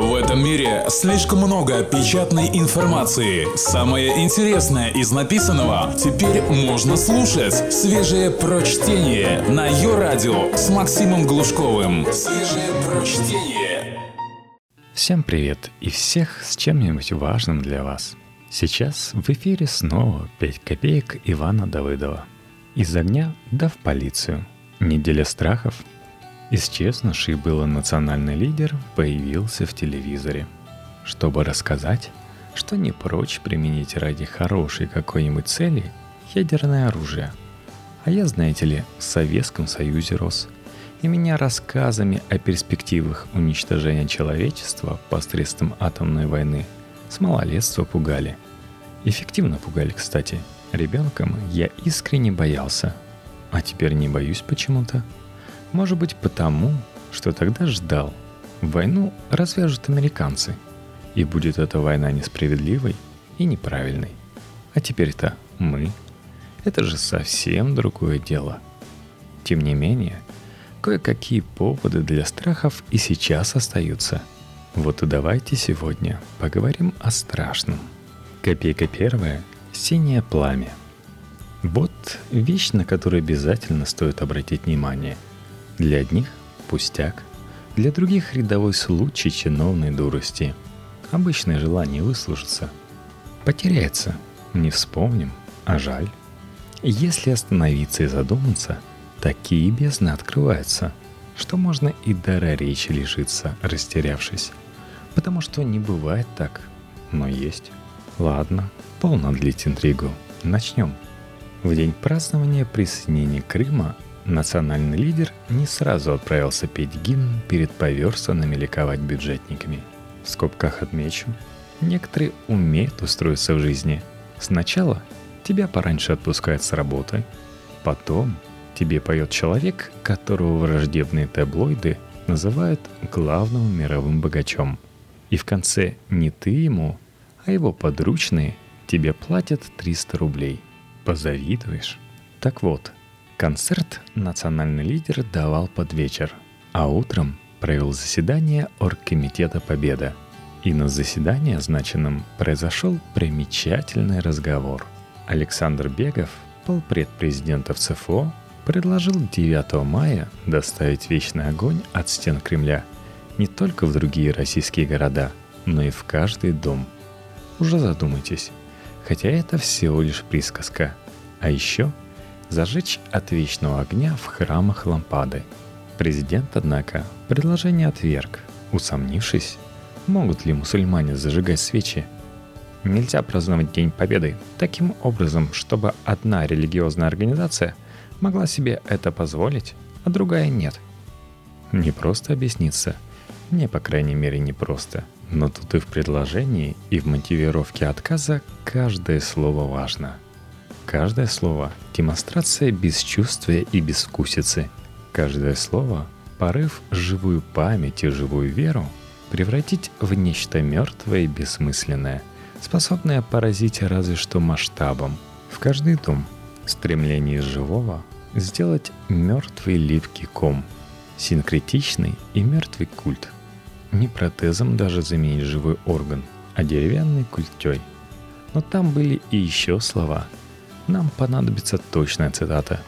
В этом мире слишком много печатной информации. Самое интересное из написанного теперь можно слушать. Свежее прочтение на ее радио с Максимом Глушковым. Свежее прочтение. Всем привет и всех с чем-нибудь важным для вас. Сейчас в эфире снова 5 копеек Ивана Давыдова. Из огня да в полицию. Неделя страхов – Исчезнувший было национальный лидер появился в телевизоре, чтобы рассказать, что не прочь применить ради хорошей какой-нибудь цели ядерное оружие. А я, знаете ли, в Советском Союзе рос, и меня рассказами о перспективах уничтожения человечества посредством атомной войны с малолетства пугали. Эффективно пугали, кстати. Ребенком я искренне боялся, а теперь не боюсь почему-то – может быть потому, что тогда ждал. Войну развяжут американцы. И будет эта война несправедливой и неправильной. А теперь-то мы. Это же совсем другое дело. Тем не менее, кое-какие поводы для страхов и сейчас остаются. Вот и давайте сегодня поговорим о страшном. Копейка первая – синее пламя. Вот вещь, на которую обязательно стоит обратить внимание – для одних – пустяк, для других – рядовой случай чиновной дурости. Обычное желание выслужиться. Потеряется, не вспомним, а жаль. Если остановиться и задуматься, такие бездны открываются, что можно и дара речи лишиться, растерявшись. Потому что не бывает так, но есть. Ладно, полно длить интригу. Начнем. В день празднования присоединения Крыма Национальный лидер не сразу отправился петь гимн перед поверсанными ликовать бюджетниками. В скобках отмечу, некоторые умеют устроиться в жизни. Сначала тебя пораньше отпускают с работы, потом тебе поет человек, которого враждебные таблоиды называют главным мировым богачом. И в конце не ты ему, а его подручные тебе платят 300 рублей. Позавидуешь? Так вот, Концерт национальный лидер давал под вечер, а утром провел заседание Оргкомитета Победа. И на заседании означенном произошел примечательный разговор. Александр Бегов, полпред президента в ЦФО, предложил 9 мая доставить вечный огонь от стен Кремля не только в другие российские города, но и в каждый дом. Уже задумайтесь, хотя это всего лишь присказка. А еще – зажечь от вечного огня в храмах лампады. Президент, однако, предложение отверг, усомнившись, могут ли мусульмане зажигать свечи. Нельзя праздновать День Победы таким образом, чтобы одна религиозная организация могла себе это позволить, а другая нет. Не просто объясниться. Мне, по крайней мере, не просто. Но тут и в предложении, и в мотивировке отказа каждое слово важно – Каждое слово – демонстрация бесчувствия и безвкусицы. Каждое слово – порыв живую память и живую веру превратить в нечто мертвое и бессмысленное, способное поразить разве что масштабом. В каждый дом стремление живого сделать мертвый липкий ком, синкретичный и мертвый культ. Не протезом даже заменить живой орган, а деревянной культей. Но там были и еще слова – нам понадобится точная цитата.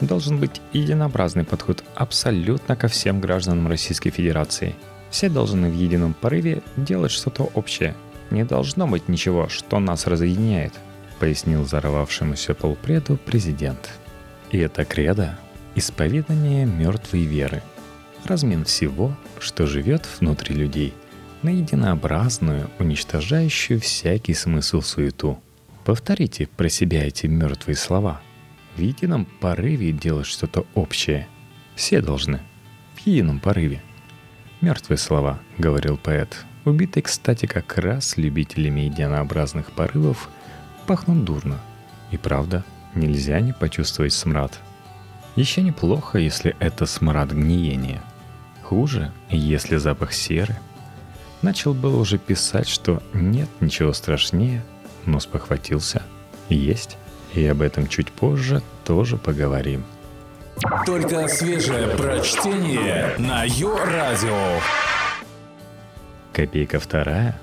Должен быть единообразный подход абсолютно ко всем гражданам Российской Федерации. Все должны в едином порыве делать что-то общее. Не должно быть ничего, что нас разъединяет, пояснил взорвавшемуся полпреду президент. И это кредо – исповедание мертвой веры, размен всего, что живет внутри людей, на единообразную, уничтожающую всякий смысл суету – Повторите про себя эти мертвые слова. В едином порыве делать что-то общее. Все должны. В едином порыве. Мертвые слова, говорил поэт. Убитые, кстати, как раз любителями единообразных порывов пахнут дурно. И правда, нельзя не почувствовать смрад. Еще неплохо, если это смрад гниения. Хуже, если запах серы. Начал было уже писать, что нет ничего страшнее – но спохватился. Есть. И об этом чуть позже тоже поговорим. Только свежее прочтение на Йо-Радио. Копейка вторая.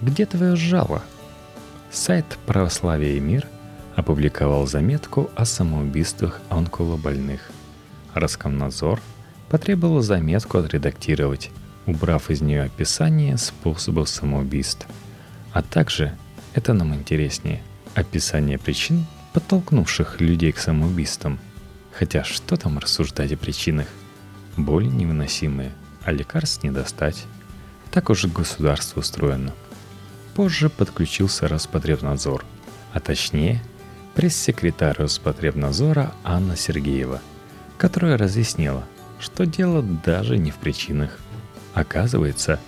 Где твое жало? Сайт «Православие и мир» опубликовал заметку о самоубийствах онколобольных. Роскомнадзор потребовал заметку отредактировать, убрав из нее описание способов самоубийств. А также, это нам интереснее, описание причин, подтолкнувших людей к самоубийствам. Хотя что там рассуждать о причинах? Боли невыносимые, а лекарств не достать. Так уже государство устроено. Позже подключился Роспотребнадзор, а точнее пресс-секретарь Роспотребнадзора Анна Сергеева, которая разъяснила, что дело даже не в причинах. Оказывается,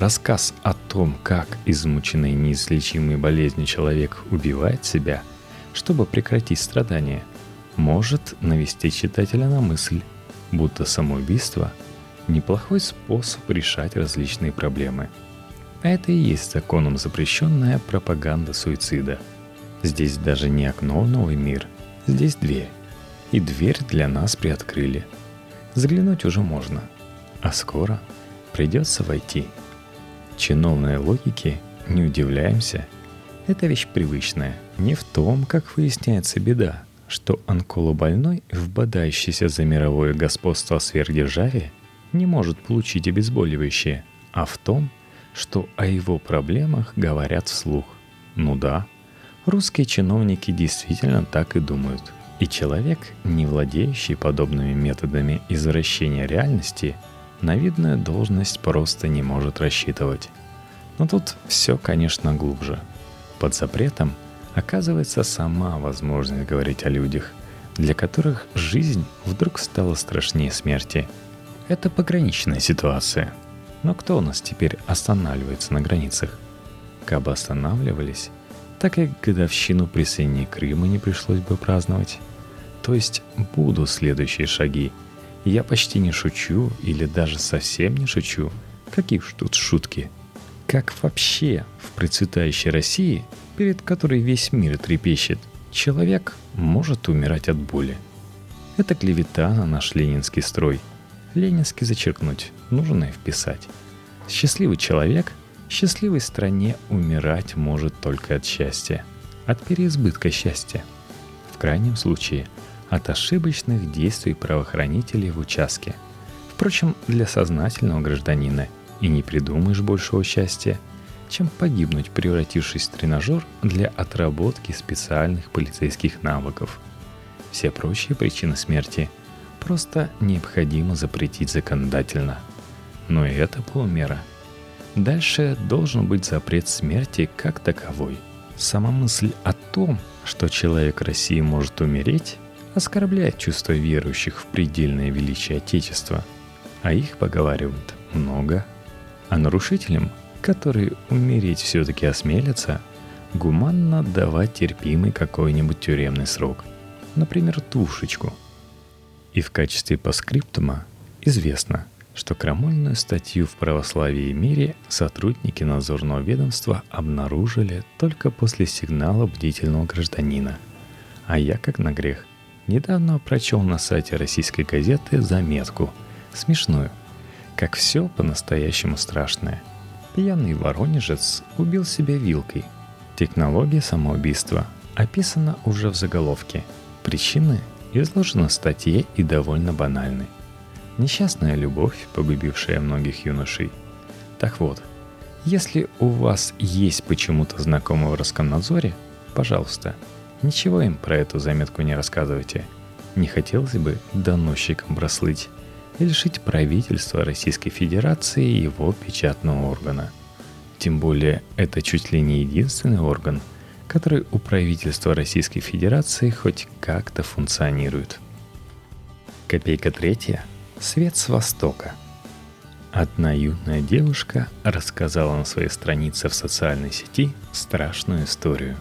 рассказ о том, как измученный неизлечимой болезнью человек убивает себя, чтобы прекратить страдания, может навести читателя на мысль, будто самоубийство – неплохой способ решать различные проблемы. А это и есть законом запрещенная пропаганда суицида. Здесь даже не окно в новый мир, здесь дверь. И дверь для нас приоткрыли. Заглянуть уже можно, а скоро придется войти. Чиновной логике не удивляемся. Это вещь привычная. Не в том, как выясняется беда, что онколобольной, вбодающийся за мировое господство сверхдержаве, не может получить обезболивающее, а в том, что о его проблемах говорят вслух. Ну да, русские чиновники действительно так и думают. И человек, не владеющий подобными методами извращения реальности, на видную должность просто не может рассчитывать. Но тут все, конечно, глубже. Под запретом оказывается сама возможность говорить о людях, для которых жизнь вдруг стала страшнее смерти – это пограничная ситуация. Но кто у нас теперь останавливается на границах? Кабы останавливались, так и годовщину присоединения Крыма не пришлось бы праздновать. То есть будут следующие шаги. Я почти не шучу или даже совсем не шучу. Какие уж тут шутки. Как вообще в процветающей России, перед которой весь мир трепещет, человек может умирать от боли? Это клевета на наш ленинский строй – ленински зачеркнуть, нужное вписать. Счастливый человек в счастливой стране умирать может только от счастья, от переизбытка счастья. В крайнем случае, от ошибочных действий правоохранителей в участке. Впрочем, для сознательного гражданина и не придумаешь большего счастья, чем погибнуть, превратившись в тренажер для отработки специальных полицейских навыков. Все прочие причины смерти – просто необходимо запретить законодательно. Но и это полумера. Дальше должен быть запрет смерти как таковой. Сама мысль о том, что человек России может умереть, оскорбляет чувство верующих в предельное величие Отечества. А их, поговаривают, много. А нарушителям, которые умереть все-таки осмелятся, гуманно давать терпимый какой-нибудь тюремный срок. Например, тушечку – и в качестве паскриптума известно, что крамольную статью в православии мире сотрудники надзорного ведомства обнаружили только после сигнала бдительного гражданина. А я, как на грех, недавно прочел на сайте российской газеты заметку, смешную, как все по-настоящему страшное. Пьяный воронежец убил себя вилкой. Технология самоубийства описана уже в заголовке. Причины изложена в статье и довольно банальной. Несчастная любовь, погубившая многих юношей. Так вот, если у вас есть почему-то знакомый в Роскомнадзоре, пожалуйста, ничего им про эту заметку не рассказывайте. Не хотелось бы доносчиком прослыть и лишить правительства Российской Федерации его печатного органа. Тем более, это чуть ли не единственный орган – который у правительства Российской Федерации хоть как-то функционирует. Копейка третья. Свет с Востока. Одна юная девушка рассказала на своей странице в социальной сети страшную историю.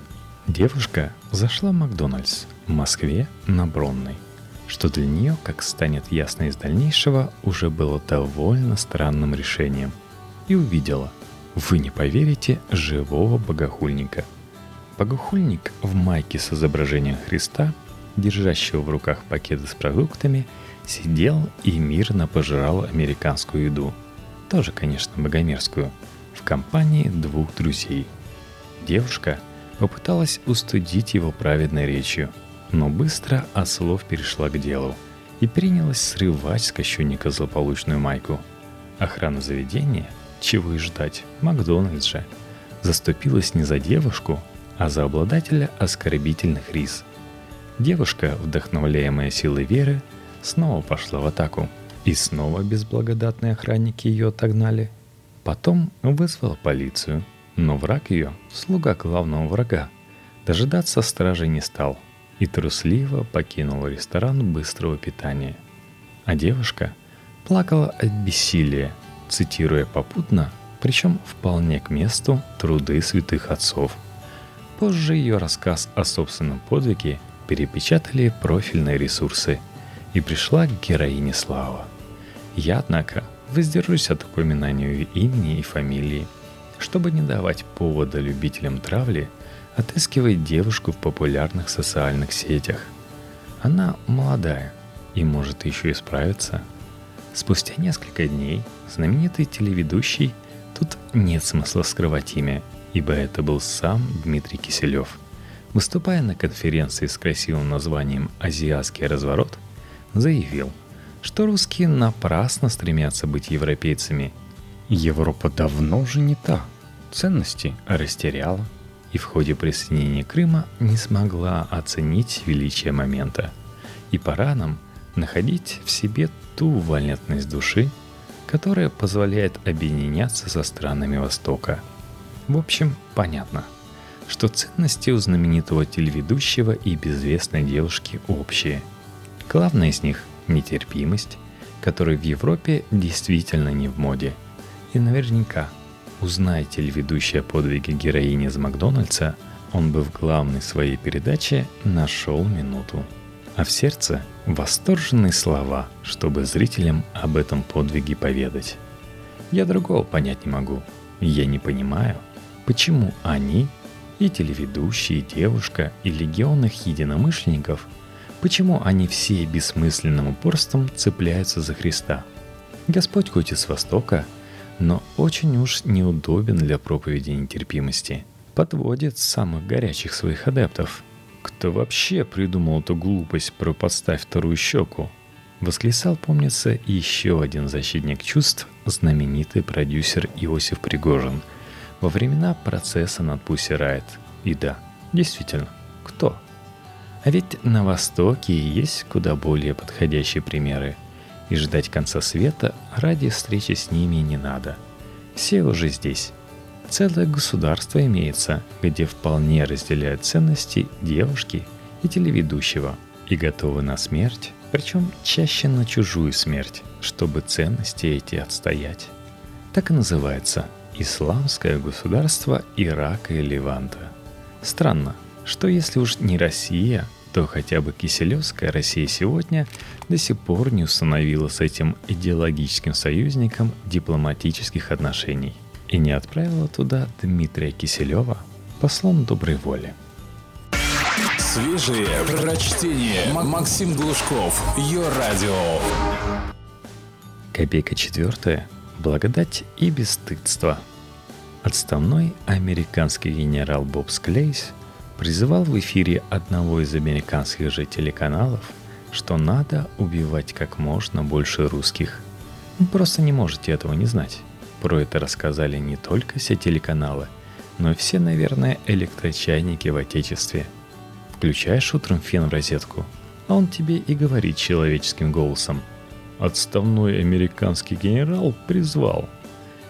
Девушка зашла в Макдональдс в Москве на Бронной, что для нее, как станет ясно из дальнейшего, уже было довольно странным решением. И увидела, вы не поверите, живого богохульника – Богохульник в майке с изображением Христа, держащего в руках пакеты с продуктами, сидел и мирно пожирал американскую еду. Тоже, конечно, богомерзкую. компании двух друзей. Девушка попыталась устудить его праведной речью, но быстро от слов перешла к делу и принялась срывать с кощунника злополучную майку. Охрана заведения, чего и ждать, Макдональдс же, заступилась не за девушку, а за обладателя оскорбительных рис. Девушка, вдохновляемая силой веры, снова пошла в атаку. И снова безблагодатные охранники ее отогнали. Потом вызвала полицию, но враг ее, слуга главного врага, дожидаться стражи не стал и трусливо покинул ресторан быстрого питания. А девушка плакала от бессилия, цитируя попутно, причем вполне к месту, труды святых отцов. Позже ее рассказ о собственном подвиге перепечатали профильные ресурсы, и пришла к героине слава. Я, однако, воздержусь от упоминания имени и фамилии, чтобы не давать повода любителям травли отыскивать девушку в популярных социальных сетях. Она молодая и может еще исправиться. Спустя несколько дней знаменитый телеведущий, тут нет смысла скрывать имя, ибо это был сам Дмитрий Киселев, выступая на конференции с красивым названием «Азиатский разворот», заявил – что русские напрасно стремятся быть европейцами. Европа давно уже не та. Ценности растеряла и в ходе присоединения Крыма не смогла оценить величие момента. И пора нам находить в себе ту вольнятность души, которая позволяет объединяться со странами Востока. В общем, понятно, что ценности у знаменитого телеведущего и безвестной девушки общие. Главное из них нетерпимость, которая в Европе действительно не в моде. И наверняка, узнаете ли ведущая подвиги героини из Макдональдса, он бы в главной своей передаче нашел минуту. А в сердце восторженные слова, чтобы зрителям об этом подвиге поведать. Я другого понять не могу. Я не понимаю, почему они, и телеведущие, и девушка, и легион их единомышленников – Почему они все бессмысленным упорством цепляются за Христа? Господь хоть и Востока, но очень уж неудобен для проповеди нетерпимости. Подводит самых горячих своих адептов. Кто вообще придумал эту глупость про «подставь вторую щеку»? Восклицал, помнится, еще один защитник чувств, знаменитый продюсер Иосиф Пригожин, во времена процесса над Пусси Райт. И да, действительно, кто? А ведь на Востоке есть куда более подходящие примеры. И ждать конца света ради встречи с ними не надо. Все уже здесь. Целое государство имеется, где вполне разделяют ценности девушки и телеведущего и готовы на смерть, причем чаще на чужую смерть, чтобы ценности эти отстоять. Так и называется «Исламское государство Ирака и Леванта». Странно, что если уж не Россия, то хотя бы Киселевская Россия сегодня до сих пор не установила с этим идеологическим союзником дипломатических отношений и не отправила туда Дмитрия Киселева послом доброй воли. Свежие прочтение. Максим Глушков. Ее радио. Копейка четвертая. Благодать и бесстыдство. Отставной американский генерал Боб Склейс призывал в эфире одного из американских же телеканалов, что надо убивать как можно больше русских. Вы просто не можете этого не знать. Про это рассказали не только все телеканалы, но и все, наверное, электрочайники в Отечестве. Включаешь утром фен в розетку, а он тебе и говорит человеческим голосом. Отставной американский генерал призвал.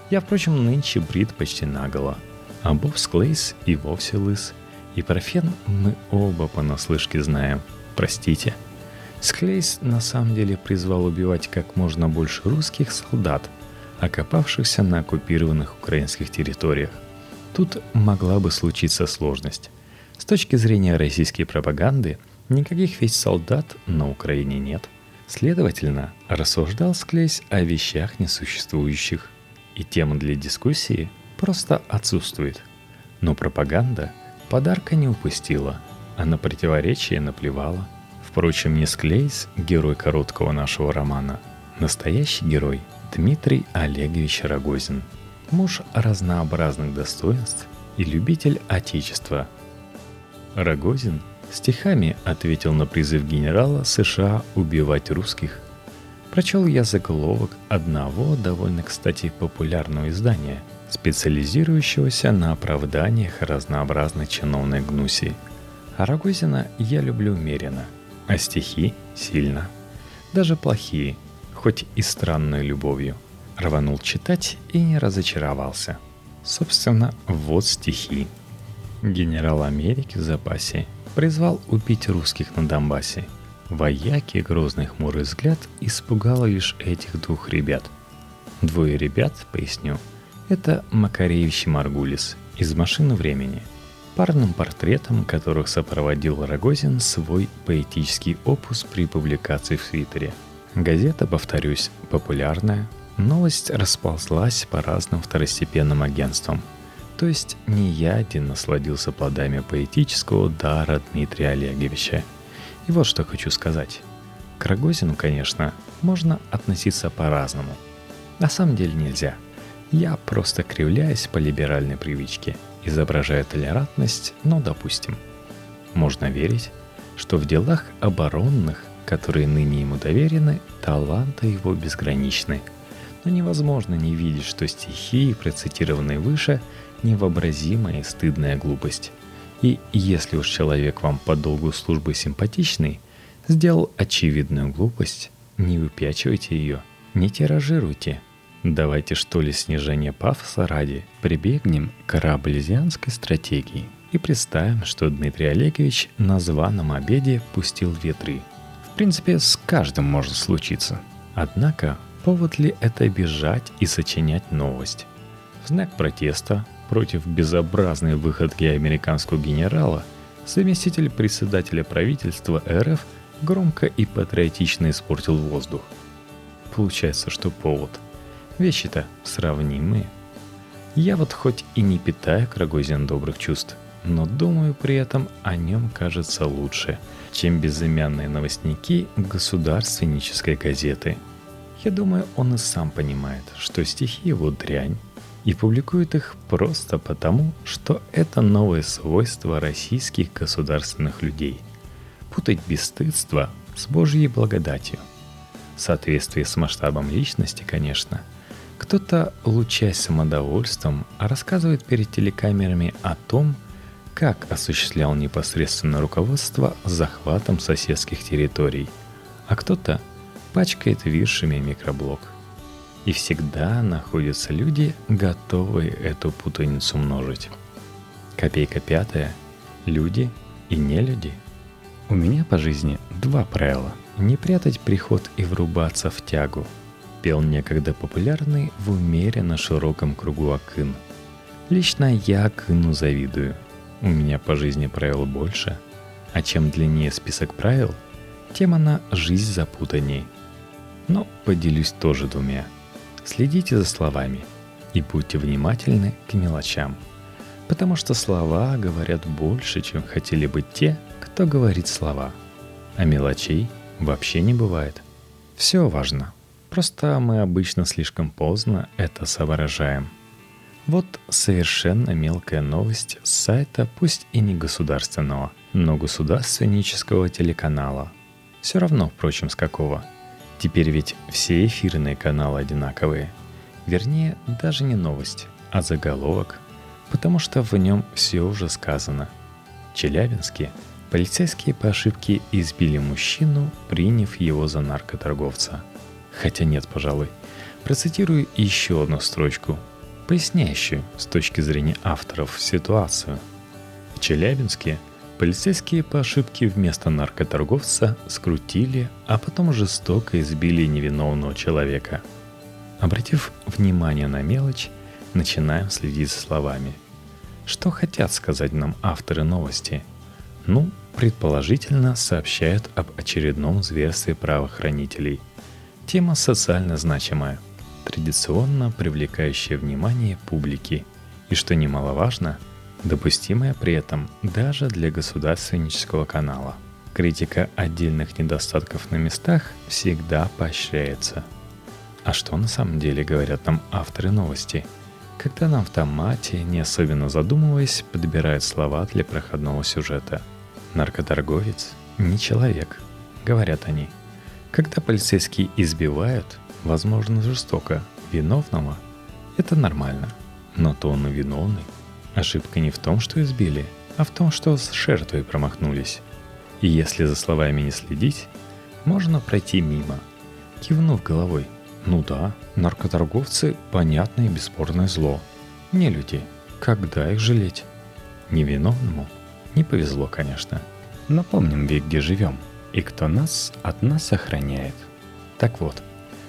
Я, впрочем, нынче брит почти наголо, а Боб Склейс и вовсе лыс – и про фен мы оба понаслышке знаем. Простите. Склейс на самом деле призвал убивать как можно больше русских солдат, окопавшихся на оккупированных украинских территориях. Тут могла бы случиться сложность. С точки зрения российской пропаганды, никаких ведь солдат на Украине нет. Следовательно, рассуждал Склейс о вещах несуществующих, и тема для дискуссии просто отсутствует. Но пропаганда – Подарка не упустила, а на противоречие наплевала. Впрочем, не Склейс, герой короткого нашего романа, настоящий герой Дмитрий Олегович Рогозин. муж разнообразных достоинств и любитель Отечества. Рогозин стихами ответил на призыв генерала США убивать русских. Прочел я заголовок одного довольно, кстати, популярного издания, специализирующегося на оправданиях разнообразной чиновной гнуси. А Рогозина я люблю умеренно, а стихи — сильно. Даже плохие, хоть и странной любовью. Рванул читать и не разочаровался. Собственно, вот стихи. Генерал Америки в запасе призвал убить русских на Донбассе. Вояки грозный хмурый взгляд испугало лишь этих двух ребят. Двое ребят, поясню, это Макаревич и Маргулис из «Машины времени», парным портретом которых сопроводил Рогозин свой поэтический опус при публикации в Твиттере. Газета, повторюсь, популярная, новость расползлась по разным второстепенным агентствам – то есть не я один насладился плодами поэтического дара Дмитрия Олеговича. И вот что хочу сказать. К Рогозину, конечно, можно относиться по-разному. На самом деле нельзя. Я просто кривляюсь по либеральной привычке, изображая толерантность, но допустим. Можно верить, что в делах оборонных, которые ныне ему доверены, таланты его безграничны. Но невозможно не видеть, что стихи, процитированные выше, невообразимая и стыдная глупость. И если уж человек вам по долгу службы симпатичный, сделал очевидную глупость, не выпячивайте ее, не тиражируйте. Давайте что ли снижение пафоса ради прибегнем к раблезианской стратегии и представим, что Дмитрий Олегович на званом обеде пустил ветры. В принципе, с каждым может случиться. Однако, повод ли это бежать и сочинять новость? В знак протеста против безобразной выходки американского генерала, заместитель председателя правительства РФ громко и патриотично испортил воздух. Получается, что повод. Вещи-то сравнимые. Я вот хоть и не питаю к Рогозину добрых чувств, но думаю при этом о нем кажется лучше, чем безымянные новостники государственнической газеты. Я думаю, он и сам понимает, что стихи его дрянь, и публикует их просто потому, что это новое свойство российских государственных людей – путать бесстыдство с Божьей благодатью. В соответствии с масштабом личности, конечно. Кто-то, лучаясь самодовольством, рассказывает перед телекамерами о том, как осуществлял непосредственно руководство захватом соседских территорий, а кто-то пачкает виршами микроблог – и всегда находятся люди, готовые эту путаницу множить. Копейка пятая. Люди и не люди. У меня по жизни два правила. Не прятать приход и врубаться в тягу. Пел некогда популярный в умеренно широком кругу Акын. Лично я Акыну завидую. У меня по жизни правил больше. А чем длиннее список правил, тем она жизнь запутанней. Но поделюсь тоже двумя – Следите за словами и будьте внимательны к мелочам, потому что слова говорят больше, чем хотели бы те, кто говорит слова. А мелочей вообще не бывает. Все важно. Просто мы обычно слишком поздно это соображаем. Вот совершенно мелкая новость с сайта, пусть и не государственного, но государственнического телеканала. Все равно, впрочем, с какого – Теперь ведь все эфирные каналы одинаковые. Вернее, даже не новость, а заголовок, потому что в нем все уже сказано. Челябинске полицейские по ошибке избили мужчину, приняв его за наркоторговца. Хотя нет, пожалуй. Процитирую еще одну строчку, поясняющую с точки зрения авторов ситуацию. В Челябинске Полицейские по ошибке вместо наркоторговца скрутили, а потом жестоко избили невиновного человека. Обратив внимание на мелочь, начинаем следить за словами. Что хотят сказать нам авторы новости? Ну, предположительно, сообщают об очередном зверстве правоохранителей. Тема социально значимая, традиционно привлекающая внимание публики. И что немаловажно – допустимая при этом даже для государственнического канала. Критика отдельных недостатков на местах всегда поощряется. А что на самом деле говорят нам авторы новости? когда на автомате, не особенно задумываясь, подбирают слова для проходного сюжета. Наркоторговец не человек, говорят они. Когда полицейские избивают, возможно, жестоко, виновного, это нормально. Но то он и виновный. Ошибка не в том, что избили, а в том, что с жертвой промахнулись. И если за словами не следить, можно пройти мимо, кивнув головой. Ну да, наркоторговцы – понятное и бесспорное зло. Не люди. Когда их жалеть? Невиновному не повезло, конечно. Напомним век, где живем, и кто нас от нас охраняет. Так вот,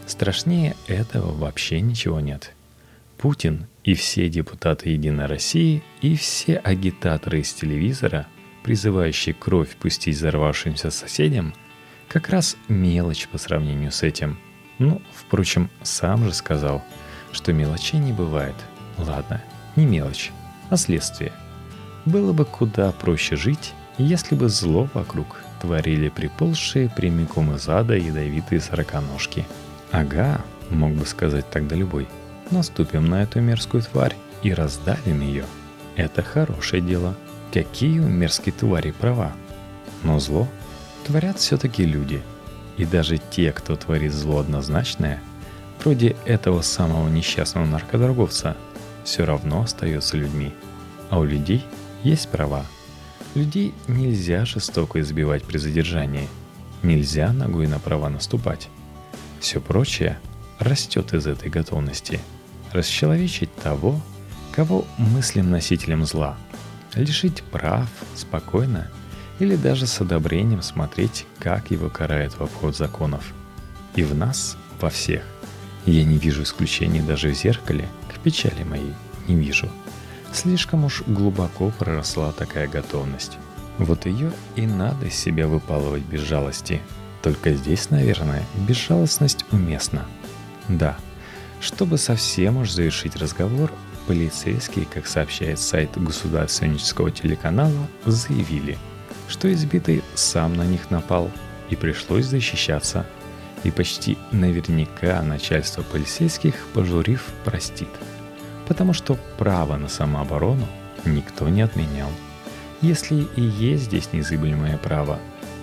страшнее этого вообще ничего нет. Путин и все депутаты Единой России и все агитаторы из телевизора, призывающие кровь пустить взорвавшимся соседям – как раз мелочь по сравнению с этим. Ну, впрочем, сам же сказал, что мелочей не бывает. Ладно, не мелочь, а следствие. Было бы куда проще жить, если бы зло вокруг творили приползшие прямиком из ада ядовитые сороконожки. Ага, мог бы сказать тогда любой. Наступим на эту мерзкую тварь и раздавим ее. Это хорошее дело. Какие у мерзкой твари права? Но зло творят все-таки люди. И даже те, кто творит зло однозначное, вроде этого самого несчастного наркоторговца, все равно остаются людьми. А у людей есть права. Людей нельзя жестоко избивать при задержании. Нельзя ногой на права наступать. Все прочее растет из этой готовности. Расчеловечить того, кого мыслим носителем зла. Лишить прав спокойно – или даже с одобрением смотреть, как его карает в обход законов. И в нас, во всех, я не вижу исключений даже в зеркале, к печали моей не вижу. Слишком уж глубоко проросла такая готовность. Вот ее и надо из себя выпалывать без жалости. Только здесь, наверное, безжалостность уместна. Да, чтобы совсем уж завершить разговор, полицейские, как сообщает сайт государственнического телеканала, заявили – что избитый сам на них напал и пришлось защищаться. И почти наверняка начальство полицейских, пожурив, простит. Потому что право на самооборону никто не отменял. Если и есть здесь незыблемое право,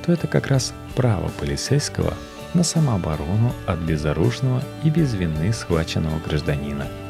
то это как раз право полицейского на самооборону от безоружного и без вины схваченного гражданина –